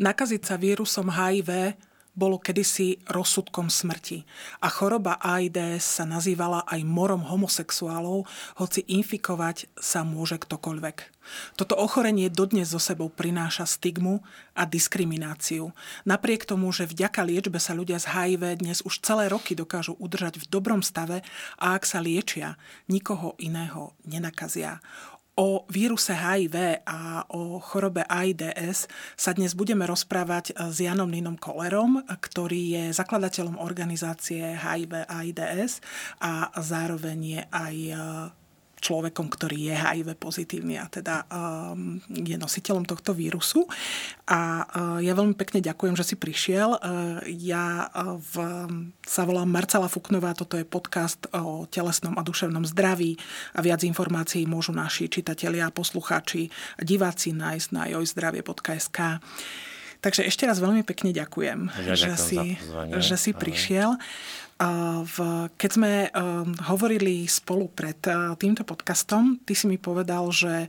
Nakaziť sa vírusom HIV bolo kedysi rozsudkom smrti a choroba AIDS sa nazývala aj morom homosexuálov, hoci infikovať sa môže ktokoľvek. Toto ochorenie dodnes so sebou prináša stigmu a diskrimináciu. Napriek tomu, že vďaka liečbe sa ľudia z HIV dnes už celé roky dokážu udržať v dobrom stave a ak sa liečia, nikoho iného nenakazia. O víruse HIV a o chorobe AIDS sa dnes budeme rozprávať s Janom Ninom Kolerom, ktorý je zakladateľom organizácie HIV AIDS a zároveň je aj človekom, ktorý je HIV pozitívny a teda um, je nositeľom tohto vírusu. A uh, ja veľmi pekne ďakujem, že si prišiel. Uh, ja uh, v, sa volám Marcela Fuknová, toto je podcast o telesnom a duševnom zdraví a viac informácií môžu naši čitatelia, poslucháči, diváci nájsť na jojzdravie.sk. Takže ešte raz veľmi pekne ďakujem, ja že, si, že si prišiel. V, keď sme um, hovorili spolu pred uh, týmto podcastom, ty si mi povedal, že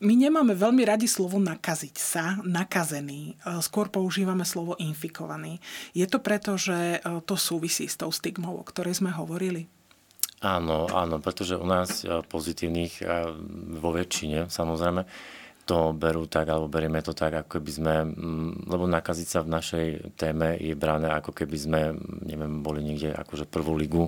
my nemáme veľmi radi slovo nakaziť sa, nakazený. Uh, skôr používame slovo infikovaný. Je to preto, že uh, to súvisí s tou stigmou, o ktorej sme hovorili? Áno, áno, pretože u nás pozitívnych vo väčšine, samozrejme, to berú tak, alebo berieme to tak, ako keby sme, mm, lebo nakaziť sa v našej téme je brané, ako keby sme, neviem, boli niekde akože prvú ligu,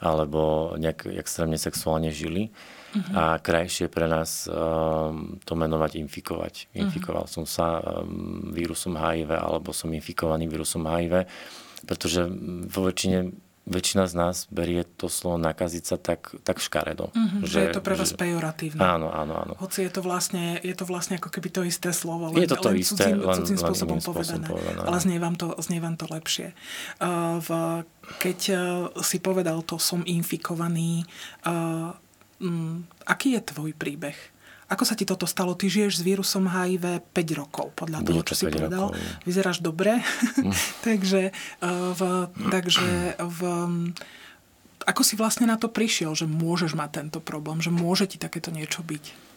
alebo nejak extrémne sexuálne žili. Uh-huh. A krajšie pre nás um, to menovať infikovať. Mhm. Infikoval uh-huh. som sa um, vírusom HIV, alebo som infikovaný vírusom HIV, pretože vo väčšine väčšina z nás berie to slovo nakaziť sa tak, tak škaredo. Mm-hmm, že, že je to pre vás že, pejoratívne. Áno, áno, áno. Hoci je to vlastne, je to vlastne ako keby to isté slovo, len, je to to len isté, cudzím, len, cudzím len spôsobom, povedané. povedané. Ale znie vám to, znie vám to lepšie. Uh, v, keď uh, si povedal to, som infikovaný, uh, um, aký je tvoj príbeh? Ako sa ti toto stalo? Ty žiješ s vírusom HIV 5 rokov, podľa toho, čo si povedal. Rokov. Vyzeráš dobre. Mm. takže, uh, v, takže v, ako si vlastne na to prišiel, že môžeš mať tento problém, že môže ti takéto niečo byť?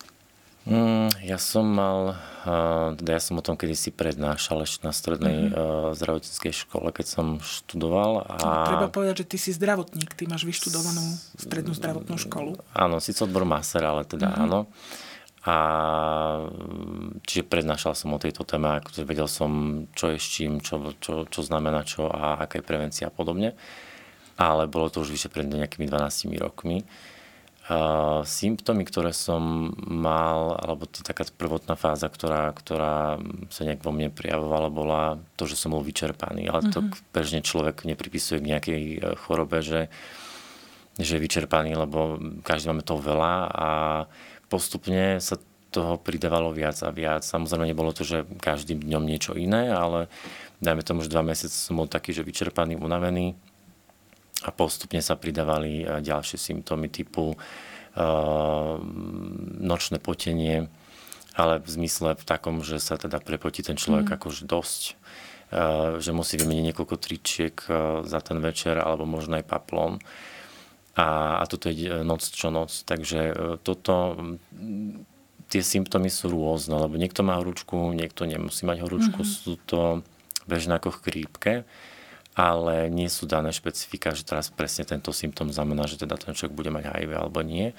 Mm, ja som mal, uh, teda ja som o tom kedysi prednášal ešte na strednej mm-hmm. zdravotníckej škole, keď som študoval. A... No, treba povedať, že ty si zdravotník, ty máš vyštudovanú strednú zdravotnú školu. Áno, síce odbor maser, ale teda mm-hmm. áno. A čiže prednášal som o tejto téme, akože vedel som, čo je s čím, čo, čo, čo znamená čo a aká je prevencia a podobne. Ale bolo to už vyše pred nejakými 12 rokmi. Uh, symptómy, ktoré som mal, alebo to taká prvotná fáza, ktorá, ktorá sa nejak vo mne prijavovala, bola to, že som bol vyčerpaný. Ale to mm-hmm. bežne človek nepripisuje k nejakej e, chorobe, že, že je vyčerpaný, lebo každý máme toho veľa a postupne sa toho pridávalo viac a viac. Samozrejme nebolo to, že každým dňom niečo iné, ale dajme tomu, že dva mesiace som bol taký, že vyčerpaný, unavený a postupne sa pridávali eh, ďalšie symptómy typu uh, nočné potenie, ale v zmysle v takom, že sa teda prepotí ten človek mm. akože dosť, uh, že musí vymeniť niekoľko tričiek uh, za ten večer alebo možno aj paplón. A, a toto je noc čo noc. Takže e, toto, tie symptómy sú rôzne, lebo niekto má horúčku, niekto nemusí mať horúčku. Mm-hmm. Sú to bežné ako chrípke, ale nie sú dané špecifika, že teraz presne tento symptóm znamená, že teda ten človek bude mať HIV alebo nie.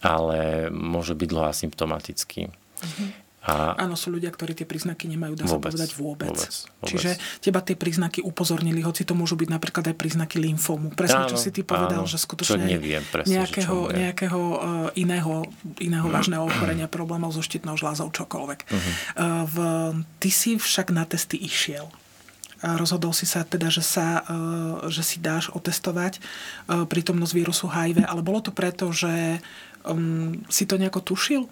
Ale môže byť dlho asymptomatický. Mm-hmm. A... Áno, sú ľudia, ktorí tie príznaky nemajú, dá vôbec, sa povedať vôbec. Vôbec, vôbec. Čiže teba tie príznaky upozornili, hoci to môžu byť napríklad aj príznaky lymfómu. Presne, áno, čo si ty povedal, áno, že skutočne neviem, presne, nejakého, že nejakého uh, iného, iného mm. vážneho ochorenia, problémov so štítnou žlázou, čokoľvek. Mm-hmm. Uh, v, ty si však na testy išiel. rozhodol si sa teda, že, sa, že si dáš otestovať prítomnosť vírusu HIV, ale bolo to preto, že um, si to nejako tušil?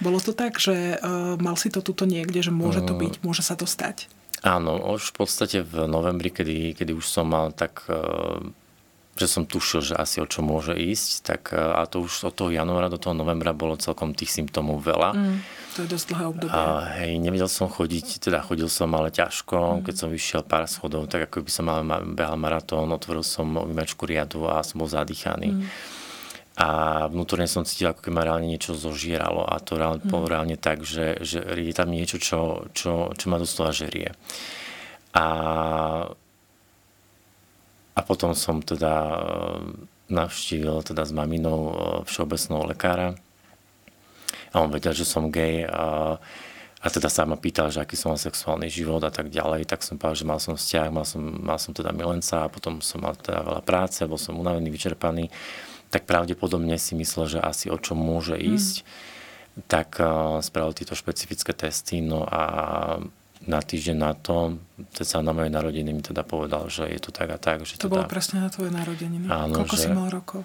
Bolo to tak, že uh, mal si to tuto niekde, že môže to byť, môže sa to stať? Áno, už v podstate v novembri, kedy, kedy už som mal tak uh, že som tušil, že asi o čo môže ísť, tak a to už od toho januára do toho novembra bolo celkom tých symptómov veľa. Mm, to je dosť dlhé obdobie. A, hej, nevedel som chodiť, teda chodil som ale ťažko, mm. keď som vyšiel pár schodov, tak ako by som mal, behal maratón, otvoril som vymačku riadu a som bol zadýchaný. Mm. A vnútorne som cítil, ako keď ma reálne niečo zožieralo a to reálne, mm. reálne tak, že, že je tam niečo, čo, čo, čo ma doslova žerie. A a potom som teda e, navštívil teda s maminou e, všeobecného lekára a on vedel, že som gay a, a teda sa ma pýtal, že aký som mal sexuálny život a tak ďalej, tak som povedal, že mal som vzťah, mal som, mal som teda milenca a potom som mal teda veľa práce, bol som unavený, vyčerpaný, tak pravdepodobne si myslel, že asi o čo môže mm. ísť. Mm. Tak uh, spravil tieto špecifické testy, no a na týždeň na to, sa na moje narodiny mi teda povedal, že je to tak a tak. Že to teda, bolo presne na tvoje narodeniny? Áno, Koľko že, si mal rokov?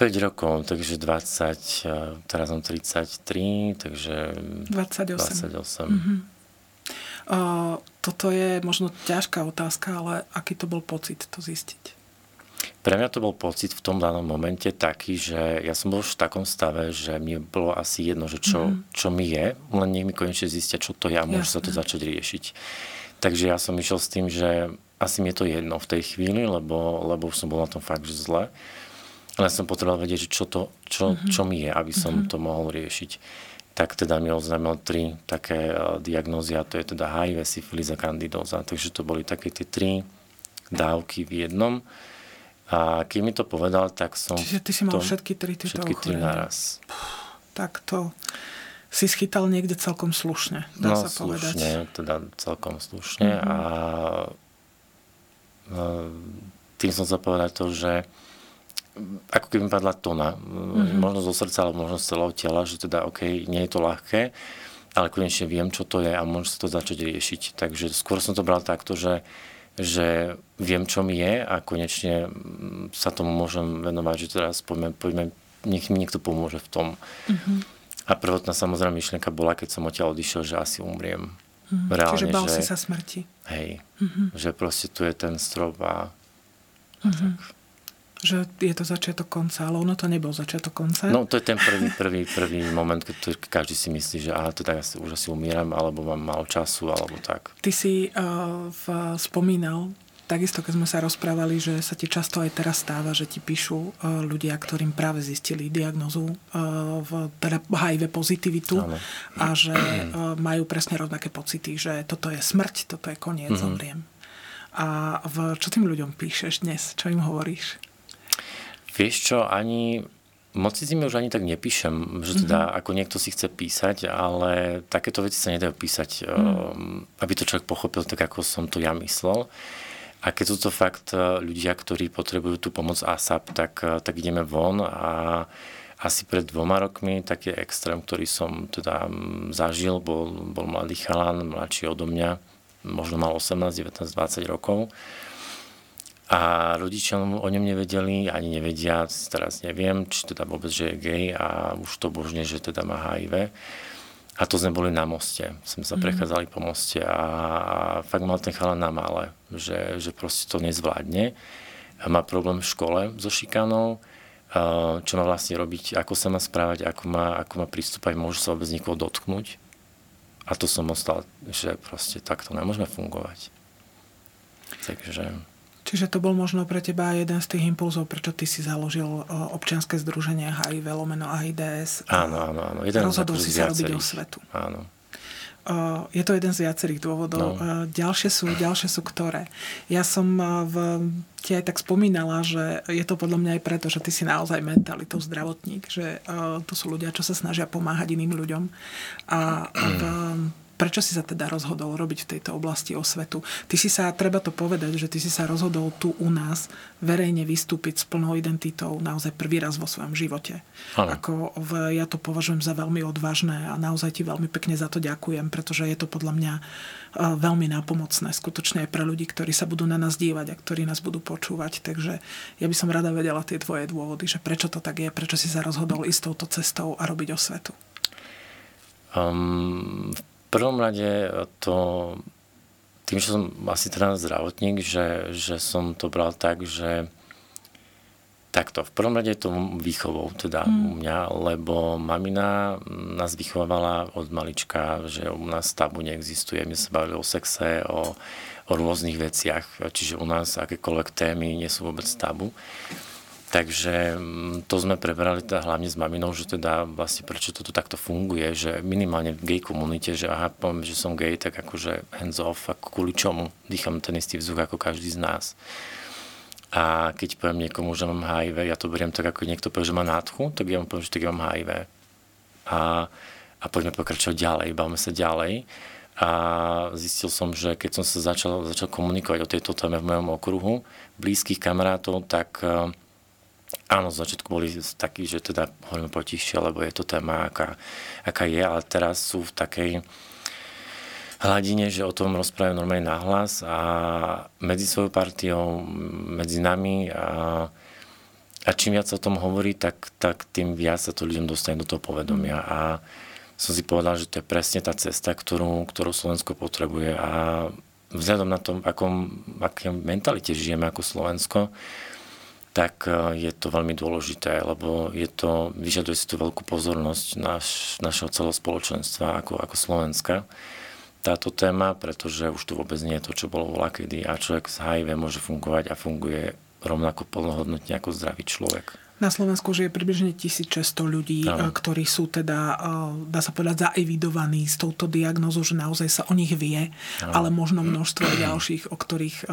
5 rokov, takže 20, teraz som 33, takže 28. 28. Mm-hmm. Uh, toto je možno ťažká otázka, ale aký to bol pocit to zistiť? Pre mňa to bol pocit v tom danom momente taký, že ja som bol v takom stave, že mi bolo asi jedno, že čo, mm. čo mi je, len nech mi konečne zistia, čo to je a môže sa to začať riešiť. Takže ja som išiel s tým, že asi mi je to jedno v tej chvíli, lebo, lebo som bol na tom fakt, že zle. Ale som potreboval vedieť, čo, to, čo, mm-hmm. čo mi je, aby som mm-hmm. to mohol riešiť. Tak teda mi oznámil tri také uh, diagnózy a to je teda HIV, syfilis a kandidóza. Takže to boli také tie tri dávky v jednom. A keď mi to povedal, tak som... Čiže ty si mal všetky tri tieto Všetky tri naraz. Tak to si schytal niekde celkom slušne, dá no, sa povedať. slušne, teda celkom slušne. Mm-hmm. A no, tým som sa povedať to, že ako keby mi padla tona, mm-hmm. možno zo srdca, alebo možno z celého tela, že teda OK, nie je to ľahké, ale konečne viem, čo to je a môžem sa to začať riešiť. Takže skôr som to bral takto, že že viem, čo mi je a konečne mm, sa tomu môžem venovať, že teraz poďme, poďme nech mi niekto pomôže v tom. Mm-hmm. A prvotná samozrejme myšlienka bola, keď som odtiaľ odišiel, že asi umriem. Mm-hmm. Reálne, Čiže bal že, si sa smrti. Hej, mm-hmm. že proste tu je ten strop a, a mm-hmm. tak že je to začiatok konca, ale ono to nebol začiatok konca. No to je ten prvý, prvý, prvý moment, keď každý si myslí, že aha, to tak už asi umieram, alebo mám málo času, alebo tak. Ty si uh, v, spomínal, takisto keď sme sa rozprávali, že sa ti často aj teraz stáva, že ti píšu uh, ľudia, ktorým práve zistili diagnozu uh, v teda HIV pozitivitu Áno. a že uh, majú presne rovnaké pocity, že toto je smrť, toto je koniec, mm-hmm. zomriem. A v, čo tým ľuďom píšeš dnes? Čo im hovoríš? Vieš čo, ani moc si už ani tak nepíšem, že teda mm-hmm. ako niekto si chce písať, ale takéto veci sa nedajú písať, mm. aby to človek pochopil tak, ako som to ja myslel. A keď sú to fakt e, ľudia, ktorí potrebujú tú pomoc ASAP, tak, e, tak ideme von a asi pred dvoma rokmi taký extrém, ktorý som teda zažil, bol, bol mladý chalan, mladší odo mňa, možno mal 18, 19, 20 rokov a rodičia o ňom nevedeli, ani nevedia, teraz neviem, či teda vôbec, že je gay a už to božne, že teda má HIV. A to sme boli na moste. Sme sa mm. prechádzali po moste a, a fakt mal ten chala na mále, že, že proste to nezvládne. A má problém v škole so šikanou, čo má vlastne robiť, ako sa má správať, ako má, ako má pristúpať, môže sa vôbec niekoho dotknúť. A to som ostal, že proste takto nemôžeme fungovať. Takže... Čiže to bol možno pre teba jeden z tých impulzov, prečo ty si založil občianske združenie HIV lomeno AIDS. Áno, áno, áno. Jeden rozhodol si sa robiť o svetu. Áno. Je to jeden z viacerých dôvodov. No. Ďalšie sú, ďalšie sú ktoré. Ja som v, ti aj tak spomínala, že je to podľa mňa aj preto, že ty si naozaj mentalitou zdravotník, že to sú ľudia, čo sa snažia pomáhať iným ľuďom. A v, Prečo si sa teda rozhodol robiť v tejto oblasti osvetu? Ty si sa, treba to povedať, že ty si sa rozhodol tu u nás verejne vystúpiť s plnou identitou naozaj prvý raz vo svojom živote. Ako v, ja to považujem za veľmi odvážne a naozaj ti veľmi pekne za to ďakujem, pretože je to podľa mňa veľmi nápomocné, skutočne aj pre ľudí, ktorí sa budú na nás dívať a ktorí nás budú počúvať. Takže ja by som rada vedela tie tvoje dôvody, že prečo to tak je, prečo si sa rozhodol ísť touto cestou a robiť osvetu. Um, v prvom rade to, tým, že som asi teda zdravotník, že, že som to bral tak, že takto, v prvom rade je to výchovou teda mm. u mňa, lebo mamina nás vychovávala od malička, že u nás tabu neexistuje. My sa bavili o sexe, o, o rôznych veciach, čiže u nás akékoľvek témy nie sú vôbec tabu. Takže mm, to sme prebrali teda hlavne s maminou, že teda vlastne prečo toto takto funguje, že minimálne v gay komunite, že aha, poviem, že som gay, tak akože hands off, ako kvôli čomu, dýcham ten istý vzduch ako každý z nás. A keď poviem niekomu, že mám HIV, ja to beriem tak, ako niekto povie, že má nádchu, tak ja mu poviem, že tak ja mám HIV. A, a poďme pokračovať ďalej, bavme sa ďalej. A zistil som, že keď som sa začal, začal komunikovať o tejto téme v mojom okruhu, blízkych kamarátov, tak Áno, z začiatku boli takí, že teda hovoríme potišie, lebo je to téma, aká, aká je, ale teraz sú v takej hladine, že o tom rozprávajú normálne nahlas a medzi svojou partiou, medzi nami a, a čím viac sa o tom hovorí, tak, tak tým viac sa to ľuďom dostane do toho povedomia. A som si povedal, že to je presne tá cesta, ktorú, ktorú Slovensko potrebuje. A vzhľadom na to, akom, aké mentalite žijeme ako Slovensko, tak e, je to veľmi dôležité, lebo je to, vyžaduje si to veľkú pozornosť naš, našeho celospoločenstva ako, ako Slovenska táto téma, pretože už tu vôbec nie je to, čo bolo kedy a človek z HIV môže fungovať a funguje rovnako plnohodnotne ako zdravý človek. Na Slovensku žije približne 1600 ľudí, ano. E, ktorí sú teda, e, dá sa povedať, zaevidovaní s touto diagnozou, že naozaj sa o nich vie, ano. ale možno množstvo ďalších, o ktorých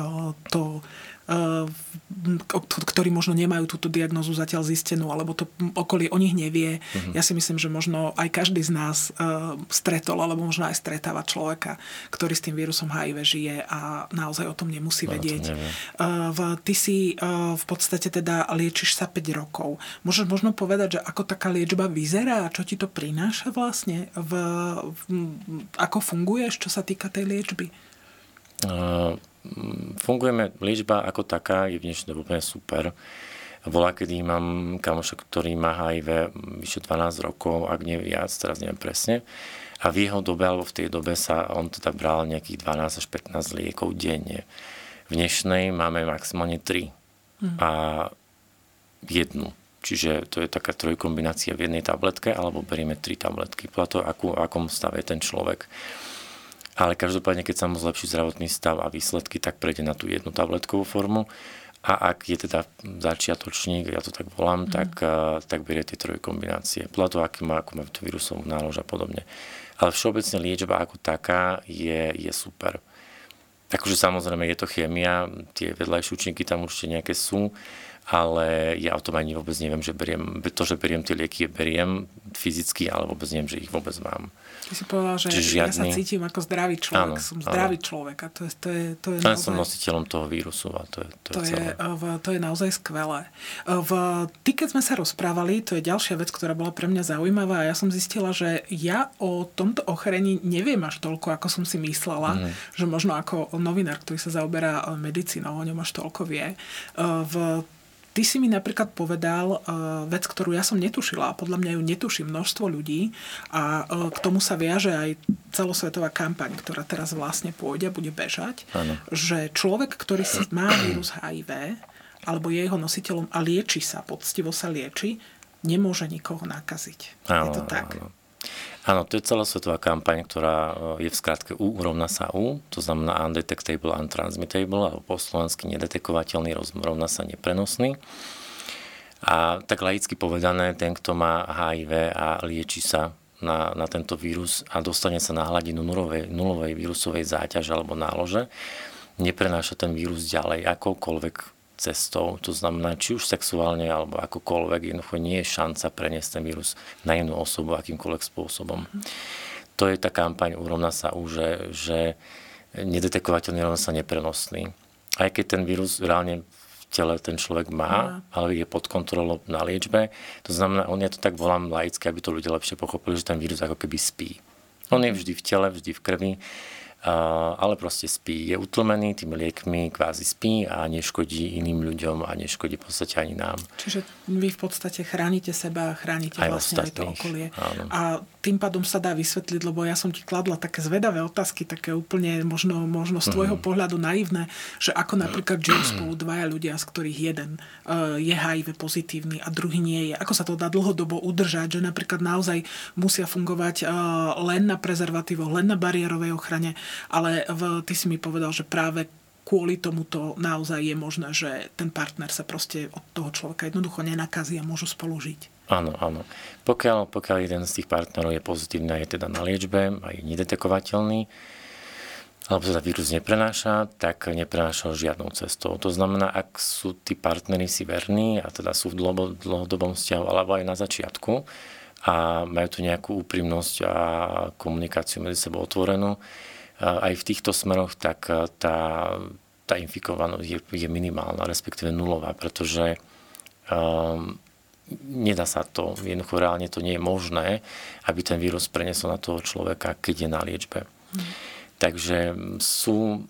to ktorí možno nemajú túto diagnozu zatiaľ zistenú, alebo to okolie o nich nevie. Uh-huh. Ja si myslím, že možno aj každý z nás uh, stretol, alebo možno aj stretáva človeka, ktorý s tým vírusom HIV žije a naozaj o tom nemusí no, vedieť. Uh, v, ty si v podstate teda liečiš sa 5 rokov. Môžeš možno povedať, že ako taká liečba vyzerá, čo ti to prináša vlastne, v, v, ako funguješ, čo sa týka tej liečby? Uh fungujeme, liečba ako taká je v dnešnej dobe úplne super. Volá, kedy mám kamoša, ktorý má HIV vyše 12 rokov, ak nie viac, teraz neviem presne. A v jeho dobe, alebo v tej dobe sa on teda bral nejakých 12 až 15 liekov denne. V dnešnej máme maximálne 3 mm. a jednu. Čiže to je taká trojkombinácia v jednej tabletke, alebo berieme tri tabletky, podľa toho, akú, akom stave je ten človek. Ale každopádne, keď sa mu zlepší zdravotný stav a výsledky, tak prejde na tú jednu tabletkovú formu. A ak je teda začiatočník, ja to tak volám, mm. tak, eh, tak berie tie troje kombinácie. Podľa toho, aký má, ako má to vírusovú nálož a podobne. Ale všeobecne liečba ako taká je, je super. Takže samozrejme je to chémia, tie vedľajšie účinky tam určite nejaké sú, ale ja o tom ani vôbec neviem, že beriem, to, že beriem tie lieky, beriem fyzicky, ale vôbec neviem, že ich vôbec mám. Ty si povedal, že žiadny... ja sa cítim ako zdravý človek, áno, som zdravý áno. človek a to je, to je, to je naozaj... som nositeľom toho vírusu a to je, to, to je, celé. je, to je naozaj skvelé. V, ty, keď sme sa rozprávali, to je ďalšia vec, ktorá bola pre mňa zaujímavá a ja som zistila, že ja o tomto ochorení neviem až toľko, ako som si myslela, mm. že možno ako novinár, ktorý sa zaoberá medicínou, o ňom až toľko vie. V Ty si mi napríklad povedal uh, vec, ktorú ja som netušila a podľa mňa ju netuší množstvo ľudí a uh, k tomu sa viaže aj celosvetová kampaň, ktorá teraz vlastne pôjde, bude bežať, ano. že človek, ktorý si má vírus HIV alebo je jeho nositeľom a lieči sa, poctivo sa lieči, nemôže nikoho nakaziť. Ano, je to tak? Ano. Áno, to je celosvetová kampaň, ktorá e, je v skratke U rovná sa U, to znamená undetectable, untransmittable, alebo po slovensky nedetekovateľný, rovná sa neprenosný. A tak laicky povedané, ten, kto má HIV a lieči sa na, na tento vírus a dostane sa na hladinu nulovej, nulovej vírusovej záťaže alebo nálože, neprenáša ten vírus ďalej akokoľvek cestou, to znamená, či už sexuálne alebo akokoľvek, jednoducho nie je šanca preniesť ten vírus na inú osobu akýmkoľvek spôsobom. to je tá kampaň Urovna sa už, že, že nedetekovateľný rovná sa neprenosný. Aj keď ten vírus reálne v tele ten človek má, ale je pod kontrolou na liečbe, to znamená, on je to tak volám laicky, aby to ľudia lepšie pochopili, že ten vírus ako keby spí. On je vždy v tele, vždy v krvi ale proste spí. Je utlmený tými liekmi, kvázi spí a neškodí iným ľuďom a neškodí v podstate ani nám. Čiže vy v podstate chránite seba a chránite aj vlastne aj to okolie. Áno. A tým pádom sa dá vysvetliť, lebo ja som ti kladla také zvedavé otázky, také úplne možno, možno z tvojho mm. pohľadu naivné, že ako napríklad žijú spolu dvaja ľudia, z ktorých jeden uh, je HIV pozitívny a druhý nie je. Ako sa to dá dlhodobo udržať, že napríklad naozaj musia fungovať uh, len na prezervatívoch, len na bariérovej ochrane ale v, ty si mi povedal, že práve kvôli tomuto naozaj je možné, že ten partner sa proste od toho človeka jednoducho nenakazí a môžu spolu žiť. Áno, áno. Pokiaľ, pokiaľ jeden z tých partnerov je pozitívny a je teda na liečbe a je nedetekovateľný, alebo teda vírus neprenáša, tak neprenáša žiadnou cestou. To znamená, ak sú tí partnery si verní a teda sú v dlhodobom vzťahu alebo aj na začiatku a majú tu nejakú úprimnosť a komunikáciu medzi sebou otvorenú, aj v týchto smeroch, tak eh, tá, tá infikovanosť je, je minimálna, respektíve nulová, pretože um, nedá sa to, jednoducho reálne to nie je možné, aby ten vírus prenesol na toho človeka, keď je na liečbe. Hmm. Takže sú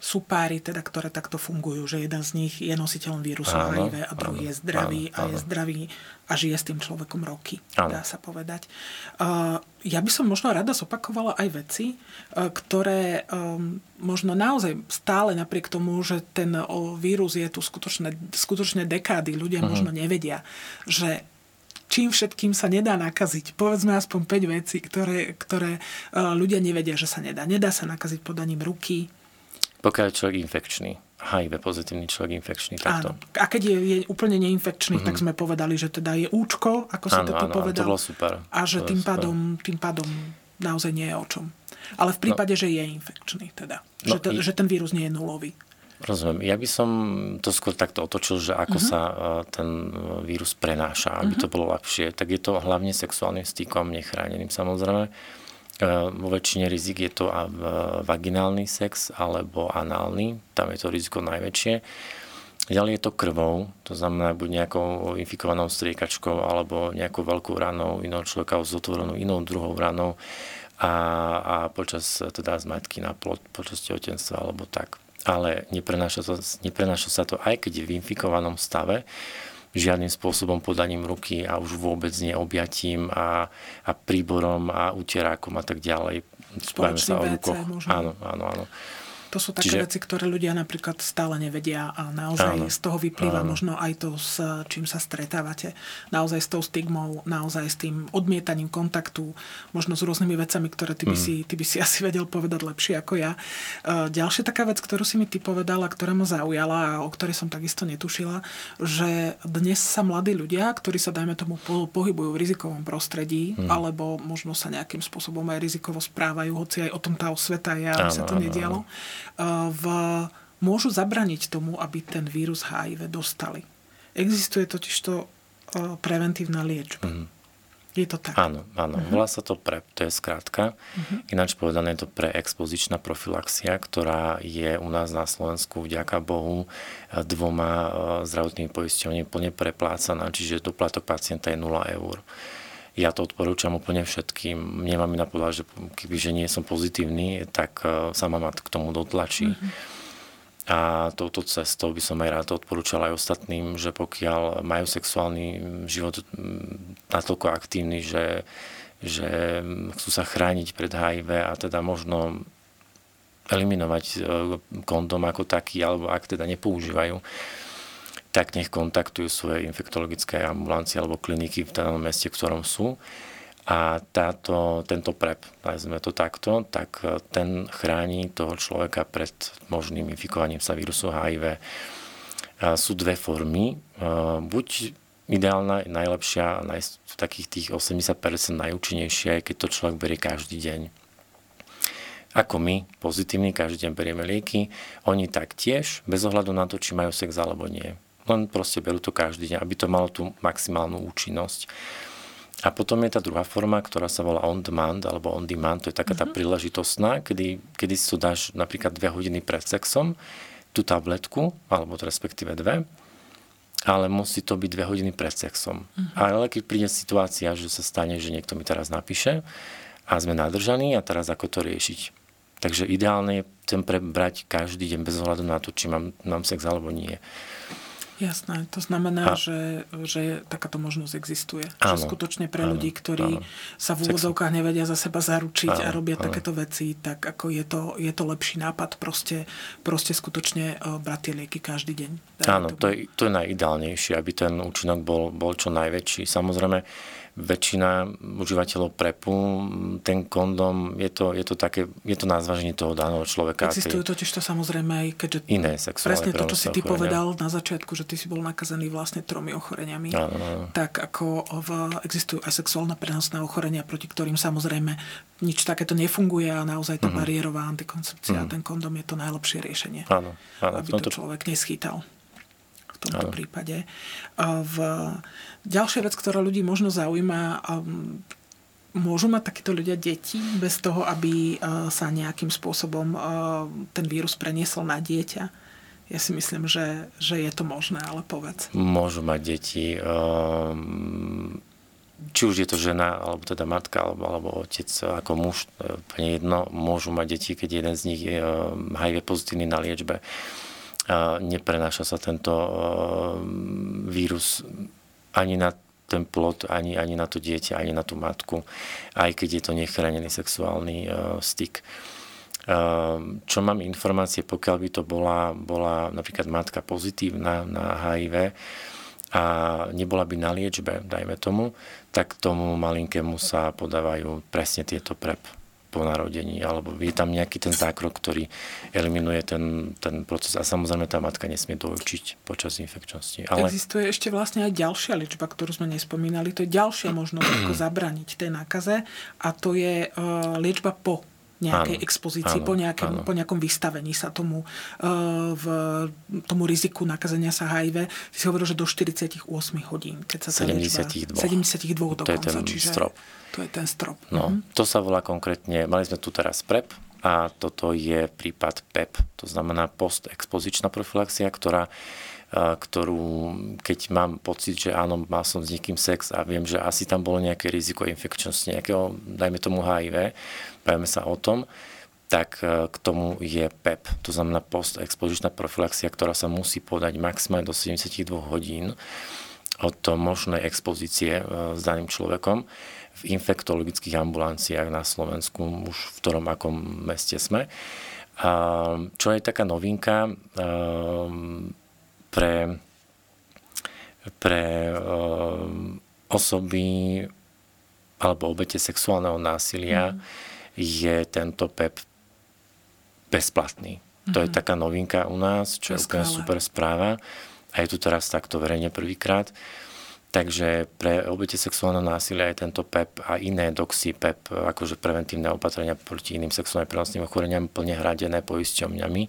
sú páry, teda, ktoré takto fungujú, že jeden z nich je nositeľom vírusu áno, HIV a druhý áno, je zdravý áno, a je zdravý a žije s tým človekom roky, áno. dá sa povedať. Uh, ja by som možno rada zopakovala aj veci, uh, ktoré um, možno naozaj stále napriek tomu, že ten uh, vírus je tu skutočne, skutočne dekády, ľudia uh-huh. možno nevedia, že čím všetkým sa nedá nakaziť. Povedzme aspoň 5 vecí, ktoré, ktoré uh, ľudia nevedia, že sa nedá. Nedá sa nakaziť podaním ruky, pokiaľ je človek infekčný, HIV pozitívny človek infekčný, takto. Áno. A keď je, je úplne neinfekčný, mm-hmm. tak sme povedali, že teda je účko, ako si to ty áno, povedal. to bolo super. A že tým pádom, tým pádom naozaj nie je o čom. Ale v prípade, no. že je infekčný teda. No, že, te, i... že ten vírus nie je nulový. Rozumiem. Ja by som to skôr takto otočil, že ako uh-huh. sa e, ten vírus prenáša, aby uh-huh. to bolo ľahšie. Tak je to hlavne sexuálnym stykom, nechráneným samozrejme. E, vo väčšine rizik je to vaginálny sex alebo análny, tam je to riziko najväčšie. Ďalej je to krvou, to znamená buď nejakou infikovanou striekačkou alebo nejakou veľkou ranou iného človeka s otvorenou inou druhou ranou a, a počas teda z matky na plod, počas tehotenstva alebo tak. Ale neprenáša, to, neprenáša sa to aj keď je v infikovanom stave, žiadnym spôsobom podaním ruky a už vôbec nie objatím a, a príborom a uterákom a tak ďalej. Spomíname sa o rukoch. Áno, áno, áno. To sú také Čiže... veci, ktoré ľudia napríklad stále nevedia a naozaj áno, z toho vyplýva áno. možno aj to, s čím sa stretávate. Naozaj s tou stigmou, naozaj s tým odmietaním kontaktu, možno s rôznymi vecami, ktoré ty by, mm. si, ty by si asi vedel povedať lepšie ako ja. E, ďalšia taká vec, ktorú si mi ty povedala, ktorá ma zaujala a o ktorej som takisto netušila, že dnes sa mladí ľudia, ktorí sa, dajme tomu, pohybujú v rizikovom prostredí, mm. alebo možno sa nejakým spôsobom aj rizikovo správajú, hoci aj o tom tá osveta je, aby sa to nedialo. Áno v, môžu zabraniť tomu, aby ten vírus HIV dostali. Existuje totižto e, preventívna liečba. Mm. Je to tak? Áno, áno. Uh-huh. Volá sa to PrEP, to je skrátka. Uh-huh. Ináč povedané je to preexpozičná profilaxia, ktorá je u nás na Slovensku vďaka Bohu dvoma e, zdravotnými poisťovňami plne preplácaná, čiže doplatok pacienta je 0 eur. Ja to odporúčam úplne všetkým. Nemám mi napovedať, že keby že nie som pozitívny, tak e, sa ma k tomu dotlačí. Mm-hmm. A touto cestou by som aj rád odporúčal aj ostatným, že pokiaľ majú sexuálny život natoľko aktívny, že, že chcú sa chrániť pred HIV a teda možno eliminovať e, kondom ako taký, alebo ak teda nepoužívajú, tak nech kontaktujú svoje infektologické ambulancie alebo kliniky v danom meste, v ktorom sú. A táto, tento PrEP, nazvime to takto, tak e, ten chráni toho človeka pred možným infikovaním sa vírusu HIV. A sú dve formy. E, buď ideálna, najlepšia, naj, v takých tých 80% najúčinnejšia keď to človek berie každý deň. Ako my, pozitívni, každý deň berieme lieky, oni tak tiež, bez ohľadu na to, či majú sex alebo nie len proste berú to každý deň, aby to malo tú maximálnu účinnosť. A potom je tá druhá forma, ktorá sa volá on demand alebo on demand, to je taká tá Mhm. príležitostná, kedy, kedy si tu dáš napríklad dve hodiny pred sexom, tú tabletku, alebo to respektíve dve, ale musí to byť dve hodiny pred sexom. Mhm. Ale keď príde situácia, že sa stane, že niekto mi teraz napíše a sme nadržaní a teraz ako to riešiť. Takže ideálne je ten prebrať každý deň bez ohľadu na to, či mám, mám sex alebo nie. Jasné, to znamená, A- že, že takáto možnosť existuje. Áno, že skutočne pre áno, ľudí, ktorí áno. sa v úvodzovkách nevedia za seba zaručiť a Áno, robia áno. takéto veci, tak ako je to, je to lepší nápad proste, proste skutočne uh, brať tie lieky každý deň. Áno, to je, to je najideálnejšie, aby ten účinok bol, bol čo najväčší. Samozrejme, väčšina užívateľov prepu, ten kondom, je to, je to také, je to na zváženie toho daného človeka. Existujú totiž to samozrejme aj, keďže iné sexuálne presne to, čo si ty ochorenia. povedal na začiatku, že ty si bol nakazený vlastne tromi ochoreniami. Áno, áno. Tak ako v, existujú aj sexuálne prenosné ochorenia, proti ktorým samozrejme nič takéto nefunguje a naozaj tá bariérová antikoncepcia, ten kondom je to najlepšie riešenie. Áno, áno. aby tomto- to človek neschýtal v tomto Áno. prípade. V, ďalšia vec, ktorá ľudí možno zaujíma, môžu mať takíto ľudia deti bez toho, aby uh, sa nejakým spôsobom uh, ten vírus preniesol na dieťa? Ja si myslím, že, že je to možné, ale povedz. môžu mať deti, um, či už je to žena, alebo teda matka, alebo, alebo otec, ako muž, to je jedno, môžu mať deti, keď jeden z nich je um, HIV pozitívny na liečbe. A neprenáša sa tento um, vírus ani na ten plod, ani, ani na to dieťa, ani na tú matku, aj keď je to nechránený sexuálny uh, styk. Ehm, čo mám informácie, pokiaľ by to bola, bola napríklad matka pozitívna na HIV a nebola by na liečbe, dajme tomu, tak tomu malinkému sa podávajú presne tieto PrEP po narodení, alebo je tam nejaký ten zákrok, ktorý eliminuje ten, ten proces a samozrejme tá matka nesmie dojčiť počas infekčnosti. Ale Existuje ešte vlastne aj ďalšia liečba, ktorú sme nespomínali. To je ďalšia možnosť, ako zabrániť tej nákaze a to je uh, liečba po nejakej Áno, expozícii, áno, po, nejakém, áno. po nejakom vystavení sa tomu, uh, v, tomu riziku nakazenia sa HIV. Ty si hovoril, že do 48 hodín, keď sa tá liečba... 72. 72 dokonca. To je ten čiže strop. To je ten strop. No, Mhm. to sa volá konkrétne, mali sme tu teraz PrEP a toto je prípad PEP, to znamená postexpozičná profilaxia, ktorá a, ktorú, keď mám pocit, že áno, mal som s niekým sex a viem, že asi tam bolo nejaké riziko infekčnosti, nejakého, dajme tomu HIV, bavíme sa o tom, tak e, k tomu je PEP, to znamená postexpozičná profilaxia, ktorá sa musí podať maximálne do 72 hodín od možnej expozície e, s daným človekom v infektologických ambulanciách na Slovensku, už v ktorom akom meste sme. Čo je taká novinka pre, pre osoby alebo obete sexuálneho násilia je tento PEP bezplatný. To je taká novinka u nás, čo je úplne super správa. A je tu teraz takto verejne prvýkrát. Takže pre obete sexuálneho násilia je tento PEP a iné doxy PEP, akože preventívne opatrenia proti iným sexuálne prenosným ochoreniam, plne hradené poisťovňami.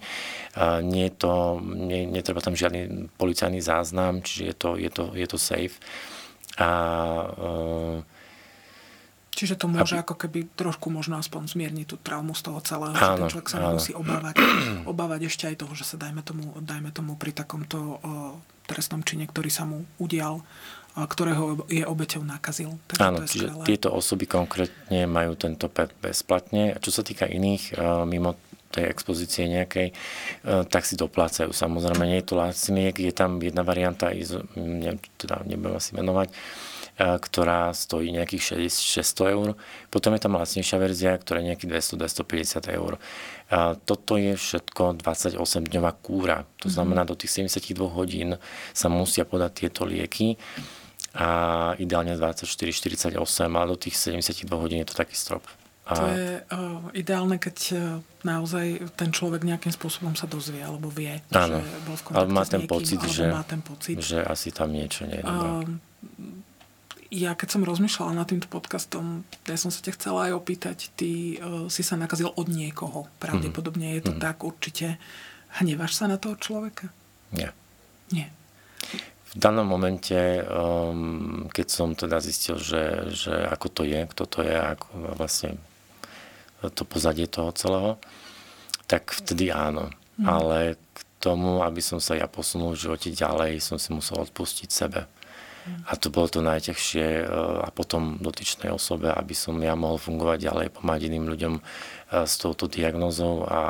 Nie je to, nie, netreba tam žiadny policajný záznam, čiže je to, je to, je to safe. A e, Čiže to môže Aby- ako keby trošku možno aspoň zmierniť tú traumu z toho celého, že Áno, ten človek sa áno. nemusí obávať, obávať ešte aj toho, že sa dajme tomu, dajme tomu pri takomto o, trestnom čine, ktorý sa mu udial, a ktorého je obeťou nakazil. Takže Áno, to je čiže skvelé. tieto osoby konkrétne majú tento PEP bezplatne. A čo sa týka iných, eh, mimo tej expozície nejakej, eh, tak si doplácajú. Samozrejme, nie je to lacný je tam jedna varianta, neviem, teda nebudem asi menovať, ktorá stojí nejakých 600 eur. Potom je tam lacnejšia verzia, ktorá je nejakých 200-250 eur. A toto je všetko 28-dňová kúra. To znamená, do tých 72 hodín sa musia podať tieto lieky a ideálne 24-48, ale do tých 72 hodín je to taký strop. A To je uh, ideálne, keď uh, naozaj ten človek nejakým spôsobom sa dozvie, alebo vie, Áno, že bol v kontakte ale má s ten niekým, pocit, že, má ten pocit. že asi tam niečo nie je dobré. Ja keď som rozmýšľala nad týmto podcastom, ja som sa ťa chcela aj opýtať, ty uh, si sa nakazil od niekoho. Pravdepodobne je to tak určite. Hneváš sa na toho človeka? Nie. Nie. v danom momente, um, keď som teda zistil, že, že ako to je, kto to je, ako vlastne to pozadie toho celého, tak vtedy áno. Mm. Ale k tomu, aby som sa ja posunul v živote ďalej, som si musel odpustiť sebe. A to bolo to najťažšie uh, a potom dotyčnej osobe, aby som ja mohol fungovať ďalej, pomáhať iným ľuďom uh, s touto diagnozou a,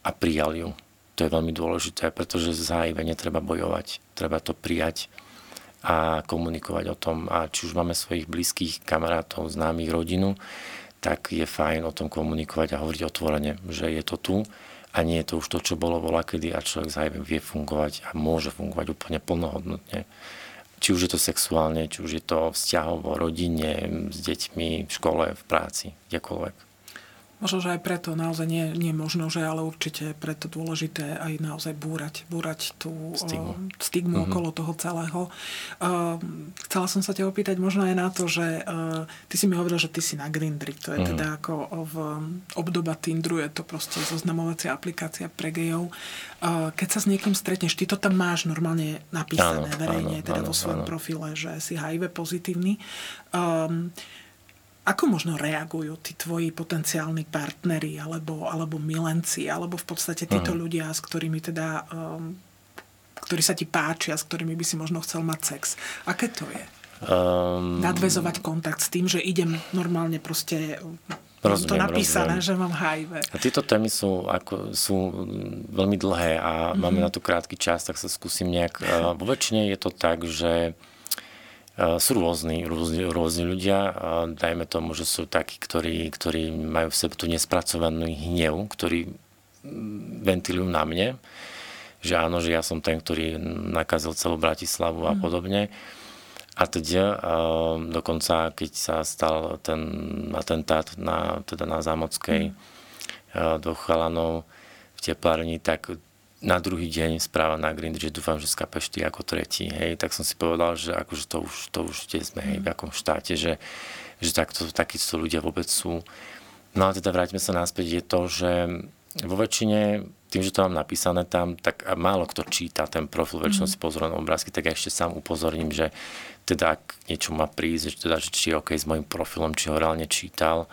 a prijal ju. To je veľmi dôležité, pretože z HIV netreba bojovať. Treba to prijať a komunikovať o tom. A či už máme svojich blízkych kamarátov, známych, rodinu, tak je fajn o tom komunikovať a hovoriť otvorene, že je to tu a nie je to už to, čo bolo vola kedy a človek z HIV vie fungovať a môže fungovať úplne plnohodnotne. Či už je to sexuálne, či už je to vzťahovo, rodine, s deťmi, v škole, v práci, kdekoľvek. Možno, že aj preto naozaj nie, nie možno, že ale určite preto dôležité aj naozaj búrať, búrať tú stigmu, uh, stigmu mm-hmm. okolo toho celého. Uh, chcela som sa ťa opýtať možno aj na to, že uh, ty si mi hovoril, že ty si na Grindry, to je mm-hmm. teda ako v obdoba Tindru, je to proste zoznamovacia aplikácia pre gejov. Uh, keď sa s niekým stretneš, ty to tam máš normálne napísané áno, verejne, áno, teda áno, vo svojom áno. profile, že si HIV pozitívny. Um, ako možno reagujú tí tvoji potenciálni partneri alebo, alebo milenci, alebo v podstate títo uh-huh. ľudia, s ktorými teda, um, ktorí sa ti páčia, s ktorými by si možno chcel mať sex. Aké to je? Um, Nadvezovať kontakt s tým, že idem normálne proste Rozumiem, to napísané, rozumiem. že mám HIV. A tieto témy sú, ako, sú veľmi dlhé a mm-hmm. máme na to krátky čas, tak sa skúsim nejak... Uh, vo väčšine je to tak, že Eh, sú rôzni, rôzni, rôzni ľudia. Dajme tomu, že sú takí, ktorí, ktorí majú v sebe tú nespracovaný hnev, ktorí mm, ventilujú na mne, že áno, že ja som ten, ktorý nakazil celú Bratislavu a mm. podobne. A teda dokonca, keď sa stal ten atentát na, teda na Zámockej mm. dvoch chalanov v teplárni, tak na druhý deň správa na Green, že dúfam, že skapeš ty ako tretí, hej, tak som si povedal, že akože to už, to už kde sme, hej, v akom štáte, že, že takto, takíto ľudia vôbec sú. No a teda vráťme sa naspäť, je to, že vo väčšine, tým, že to mám napísané tam, tak málo kto číta ten profil, väčšinou si pozorím na obrázky, tak ja ešte sám upozorním, že teda ak niečo má prísť, že, teda, že či je OK s môjim profilom, či ho reálne čítal,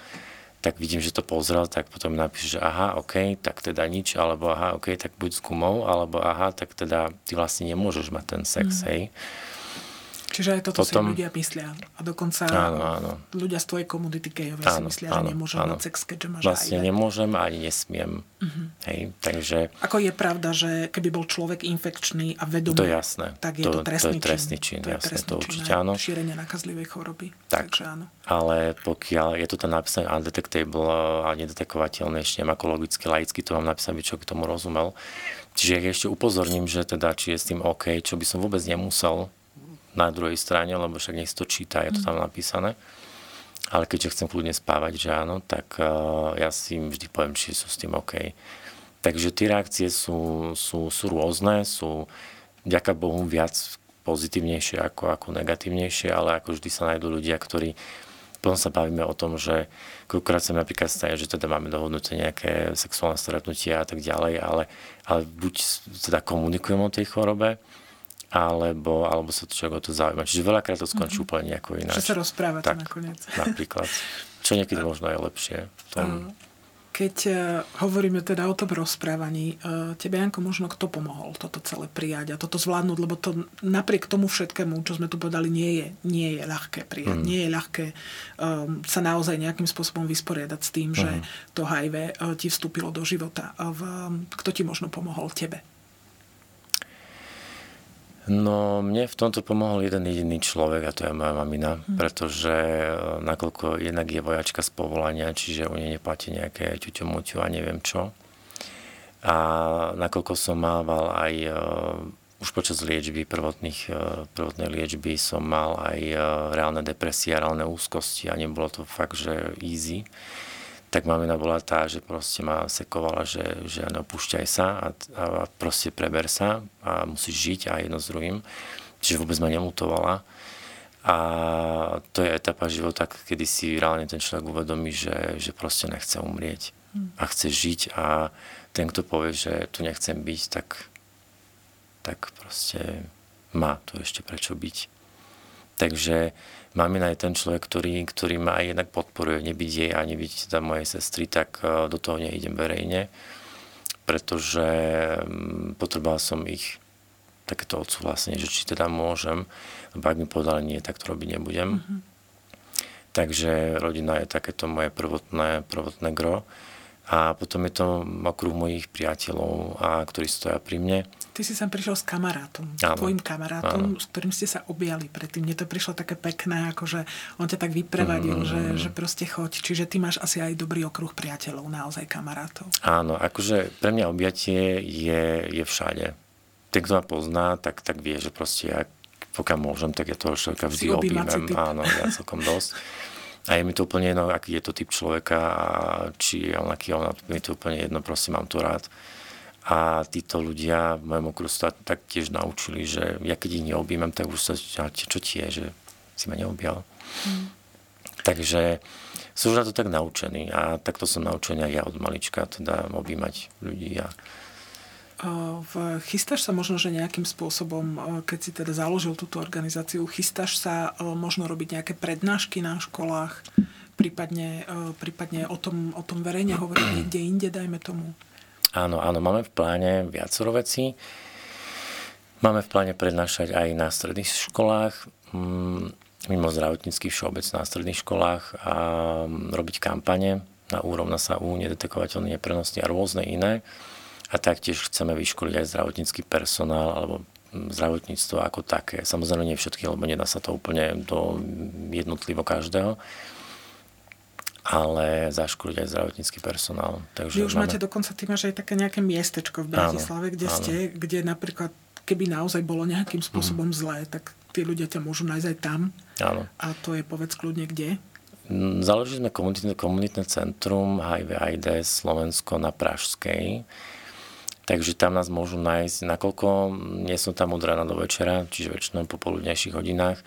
tak vidím, že to pozrel, tak potom napíše, že aha, OK, tak teda nič, alebo aha, OK, tak buď s gumou, alebo aha, tak teda ty vlastne nemôžeš mať ten sex, mm. hej. Čiže aj toto Potom, si ľudia myslia. A dokonca áno, áno. ľudia z tvojej komunity gejové si myslia, áno, že nemôžem áno. mať sex, keďže máš Vlastne HIV. nemôžem a ani nesmiem. Uh-huh. Hej, takže... Ako je pravda, že keby bol človek infekčný a vedomý, to je jasné. tak je to, to trestný, to je trestný čin. čin. To je jasné, trestný to určite čin áno. Šírenie nakazlivej choroby. Tak, takže áno. Ale pokiaľ je to tam napísané undetectable a nedetekovateľné, ešte neviem ako logicky, laicky to mám napísané, čo k tomu rozumel. Čiže ešte upozorním, že teda, či je s tým OK, čo by som vôbec nemusel, na druhej strane, lebo však nech to číta, je to tam napísané. Ale keďže chcem kľudne spávať, že áno, tak uh, ja si im vždy poviem, či sú s tým OK. Takže tie reakcie sú, sú, sú rôzne, sú ďaká Bohu viac pozitívnejšie ako, ako negatívnejšie, ale ako vždy sa nájdú ľudia, ktorí potom sa bavíme o tom, že koľkokrát sa mi napríklad stane, že teda máme dohodnuté nejaké sexuálne stretnutia a tak ďalej, ale, ale buď teda komunikujem o tej chorobe, alebo, alebo sa človek o to zaujíma. Čiže veľakrát to skončí mm-hmm. úplne nejako ináč. Že sa rozprávate tak, nakoniec. Napríklad. Čo niekedy možno je lepšie. V tom... Keď e, hovoríme teda o tom rozprávaní, e, tebe, Janko, možno kto pomohol toto celé prijať a toto zvládnuť, lebo to napriek tomu všetkému, čo sme tu povedali, nie je, nie je ľahké prijať. Mm. Nie je ľahké um, sa naozaj nejakým spôsobom vysporiadať s tým, mm. že mhm. to HIV ti vstúpilo do života. V, kto ti možno pomohol tebe? No, mne v tomto pomohol jeden jediný človek a to je moja mamina, hmm. pretože e, nakoľko jednak je vojačka z povolania, čiže u nej neplatí nejaké ťuťomuťu a neviem čo. A nakoľko som mával aj uh, už počas liečby, prvotných, uh, prvotnej liečby som mal aj reálne depresie, reálne úzkosti a nebolo to fakt, že easy tak mamina bola tá, že proste ma sekovala, že, že neopúšťaj sa a, a proste preber sa a musíš žiť a jedno s druhým. Čiže vôbec ma nemutovala. A to je etapa života, kedy si reálne ten človek uvedomí, že, že proste nechce umrieť a chce žiť a ten, kto povie, že tu nechcem byť, tak, tak proste má to ešte prečo byť. Takže mamina je ten človek, ktorý, ktorý ma aj jednak podporuje, nebyť jej a nebyť teda mojej sestry, tak e, do toho neidem verejne, pretože mm, potreboval som ich takéto odsúhlasenie, že či teda môžem, lebo ak mi povedali nie, tak to robiť nebudem. Mm-hmm. Takže rodina je takéto moje prvotné, prvotné gro. A potom je to okruh mojich priateľov, a ktorí stoja pri mne. Ty si sem prišiel s kamarátom, áno, tvojim kamarátom, áno. s ktorým ste sa objali predtým. Mne to prišlo také pekné, ako že on ťa tak vyprevadil, mm, že, že proste choď. Čiže ty máš asi aj dobrý okruh priateľov, naozaj kamarátov. Áno, akože pre mňa objatie je, je všade. Ten, kto ma pozná, tak, tak vie, že proste ja, pokiaľ môžem, tak ja toho človeka vždy objímam. Áno, ja celkom dosť. A je mi to úplne jedno, aký je to typ človeka a či je on aký on, mi to úplne jedno, prosím, mám to rád. A títo ľudia v mojom okruhu sa tak tiež naučili, že ja keď ich neobjímam, tak už sa, čo ti je, že si ma neobjal. Mm. Takže som už na to tak naučený a takto som naučený aj ja od malička, teda objímať ľudí a Chystáš sa možno, že nejakým spôsobom, keď si teda založil túto organizáciu, chystáš sa možno robiť nejaké prednášky na školách, prípadne, prípadne o, tom, o tom verejne hovoriť niekde inde, dajme tomu? Áno, áno, máme v pláne viacero vecí. Máme v pláne prednášať aj na stredných školách, mm, mimo zdravotníckých všeobec na stredných školách a mm, robiť kampane na úrovna sa U, nedetekovateľný neprenosný a rôzne iné a taktiež chceme vyškoliť aj zdravotnícky personál alebo zdravotníctvo ako také. Samozrejme nie všetky, lebo nedá sa to úplne do jednotlivo každého ale zaškoliť aj zdravotnícky personál. Takže Vy už máme... máte dokonca, ty máš aj také nejaké miestečko v Bratislave, áno, kde áno. ste, kde napríklad, keby naozaj bolo nejakým spôsobom mm. zlé, tak tí ľudia ťa môžu nájsť aj tam. Áno. A to je povedz kľudne kde? Mm, založili sme komunitné, komunitné centrum HIV AIDS Slovensko na Pražskej Takže tam nás môžu nájsť, nakoľko nie som tam od rána do večera, čiže väčšinou po poludnejších hodinách,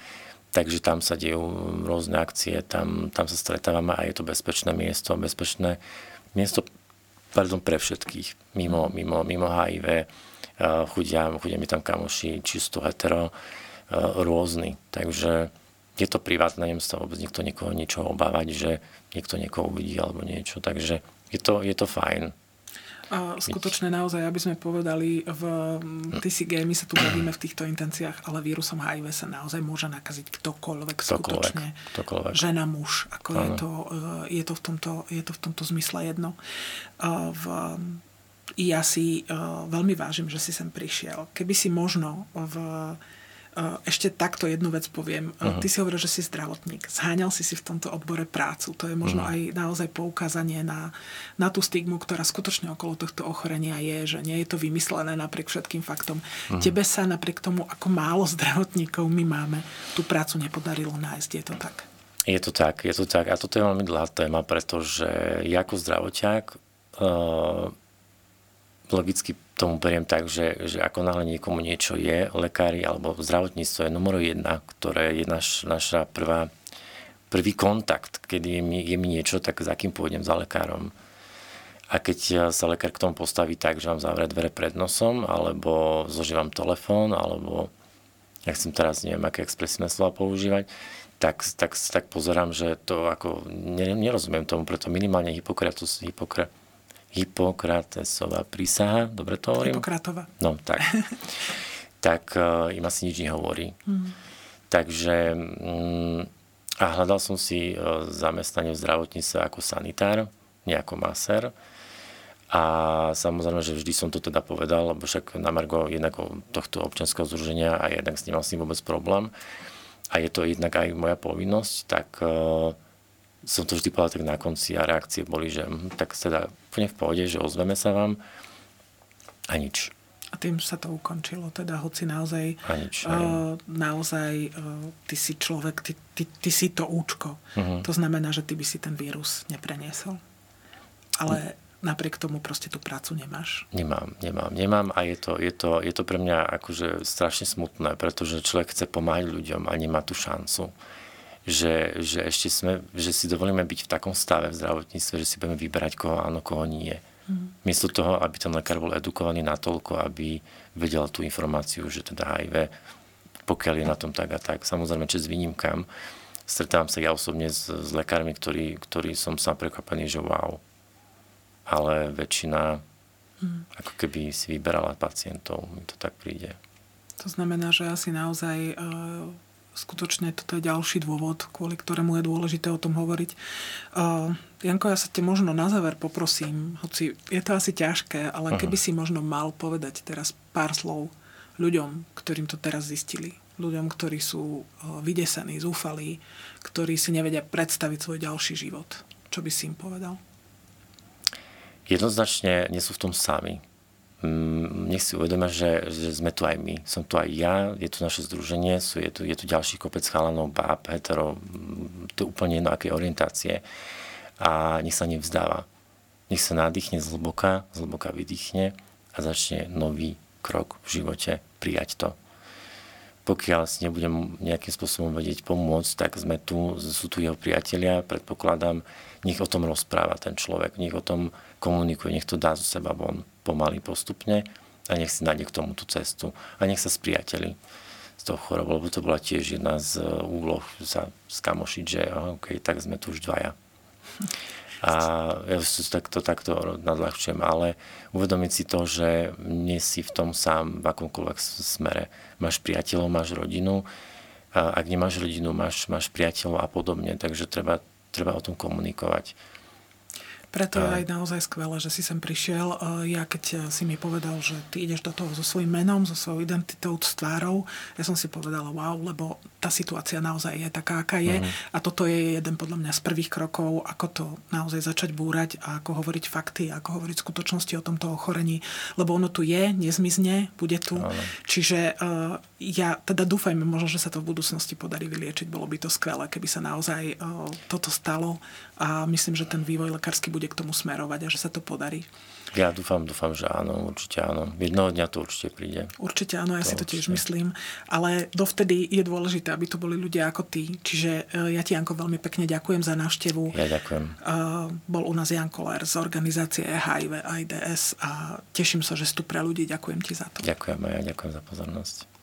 takže tam sa dejú rôzne akcie, tam, tam sa stretávame a je to bezpečné miesto, bezpečné miesto pardon, pre všetkých, mimo, mimo, mimo HIV, chudia, chudia mi tam kamoši, čisto hetero, rôzny. Takže je to privátne, nemusí sa vôbec nikto niekoho niečo obávať, že niekto niekoho uvidí alebo niečo. Takže je to, je to fajn. A skutočne naozaj, aby sme povedali, v TCG my sa tu bavíme v týchto intenciách, ale vírusom HIV sa naozaj môže nakaziť ktokoľvek, ktokoľvek skutočne. Ktokoľvek. Žena, muž. Ako je to, e, je, to v tomto, je to v tomto zmysle jedno. V, ja si e, veľmi vážim, že si sem prišiel. Keby si možno v ešte takto jednu vec poviem. Uh-huh. Ty si hovoril, že si zdravotník. Zháňal si si v tomto odbore prácu. To je možno uh-huh. aj naozaj poukázanie na, na tú stigmu, ktorá skutočne okolo tohto ochorenia je, že nie je to vymyslené napriek všetkým faktom. Uh-huh. Tebe sa napriek tomu, ako málo zdravotníkov my máme, tú prácu nepodarilo nájsť. Je to tak? Je to tak, je to tak. A toto je veľmi dlhá téma, pretože ja ako zdravotiak uh, logicky tomu beriem tak, že, že ako náhle niekomu niečo je, lekári alebo zdravotníctvo je numero jedna, ktoré je naš, naša prvá, prvý kontakt, keď je mi, je mi niečo, tak za kým pôjdem za lekárom. A keď sa lekár k tomu postaví tak, že vám zavrie dvere pred nosom, alebo zloží vám telefón, alebo ja chcem teraz, neviem, aké expresívne slova používať, tak, tak, tak pozerám, že to ako, nerozumiem tomu, preto minimálne Hippokratus, Hippokratus Hippokratesová prísaha, dobre to hovorím? Hippokratová. No, tak. tak uh, im asi nič nehovorí. Mm. Takže a hľadal som si uh, zamestnanie v zdravotníctve ako sanitár, nie ako maser. A samozrejme, že vždy som to teda povedal, lebo však na Margo jednak tohto občianského združenia a jednak s ním s ním vôbec problém. A je to jednak aj moja povinnosť, tak uh, som to vždy povedal tak na konci a reakcie boli, že hm, tak teda úplne v pohode, že ozveme sa vám a nič. A tým sa to ukončilo, teda hoci naozaj, a nič, uh, naozaj uh, ty si človek, ty, ty, ty si to účko. Uh-huh. To znamená, že ty by si ten vírus nepreniesol. Ale uh-huh. napriek tomu proste tú prácu nemáš. Nemám, nemám, nemám a je to, je to, je to pre mňa akože strašne smutné, pretože človek chce pomáhať ľuďom a nemá tú šancu že, že ešte sme, že si dovolíme byť v takom stave v zdravotníctve, že si budeme vyberať koho áno, koho nie. Mm. Miesto toho, aby ten lekár bol edukovaný natoľko, aby vedel tú informáciu, že teda HIV pokiaľ je na tom tak a tak. Samozrejme, čes výnimkám. Stretávam sa ja osobne s, s lekármi, ktorí, ktorí som sa prekvapený, že wow. Ale väčšina hmm. ako keby si vyberala pacientov, mi to tak príde. To znamená, že asi naozaj skutočne toto je ďalší dôvod, kvôli ktorému je dôležité o tom hovoriť. Uh, Janko, ja sa te možno na záver poprosím, hoci je to asi ťažké, ale Aha. keby si možno mal povedať teraz pár slov ľuďom, ktorým to teraz zistili, ľuďom, ktorí sú uh, vydesení, zúfalí, ktorí si nevedia predstaviť svoj ďalší život. Čo by si im povedal? Jednoznačne nie sú v tom sami nech si uvedomia, že, že sme tu aj my. Som tu aj ja, je tu naše združenie, sú, je, tu, je tu ďalší kopec chalanov, báb, hetero, mm, to úplne jedno, aké orientácie. A nech sa nevzdáva. Nech sa nadýchne zhlboka, zhlboka vydýchne a začne nový krok v živote, prijať to. Pokiaľ si nebudem nejakým spôsobom vedieť pomôcť, tak sme tu, sú tu jeho priatelia, predpokladám, nech o tom rozpráva ten človek, nech o tom komunikuje, nech to dá zo seba von pomaly postupne a nech si nájde k tomu tú cestu a nech sa spriateli z toho chorobu, lebo to bola tiež jedna z e, úloh sa skamošiť, že OK, tak sme tu už dvaja. A ja si takto, takto nadľahčujem, ale uvedomiť si to, že nie si v tom sám v akomkoľvek smere. Máš priateľov, máš rodinu, a ak nemáš rodinu, máš, máš priateľov a podobne, takže treba, treba o tom komunikovať. Preto je aj naozaj skvelé, že si sem prišiel. Ja keď eh, si mi povedal, že ty ideš do toho so svojím menom, so svojou identitou, s tvárou, ja som si povedala wow, lebo tá situácia naozaj je taká, aká je. Uh-huh. A toto je jeden podľa mňa z prvých krokov, ako to naozaj začať búrať a ako hovoriť fakty, ako hovoriť skutočnosti o tomto ochorení. Lebo ono tu je, nezmizne, bude tu. Uh-huh. Čiže uh, ja teda dúfajme možno, že sa to v budúcnosti podarí vyliečiť. Bolo by to skvelé, keby sa naozaj uh, toto stalo a myslím, že ten vývoj lekársky bude k tomu smerovať a že sa to podarí. Ja dúfam, dúfam, že áno, určite áno. Jednoho dňa to určite príde. Určite áno, ja to si to tiež určite. myslím. Ale dovtedy je dôležité, aby tu boli ľudia ako ty. Čiže e, ja ti, Janko, veľmi pekne ďakujem za návštevu. Ja ďakujem. Uh, bol u nás Jan Koller z organizácie HIV AIDS a teším sa, že si tu pre ľudí. Ďakujem ti za to. Ďakujem a ja ďakujem za pozornosť.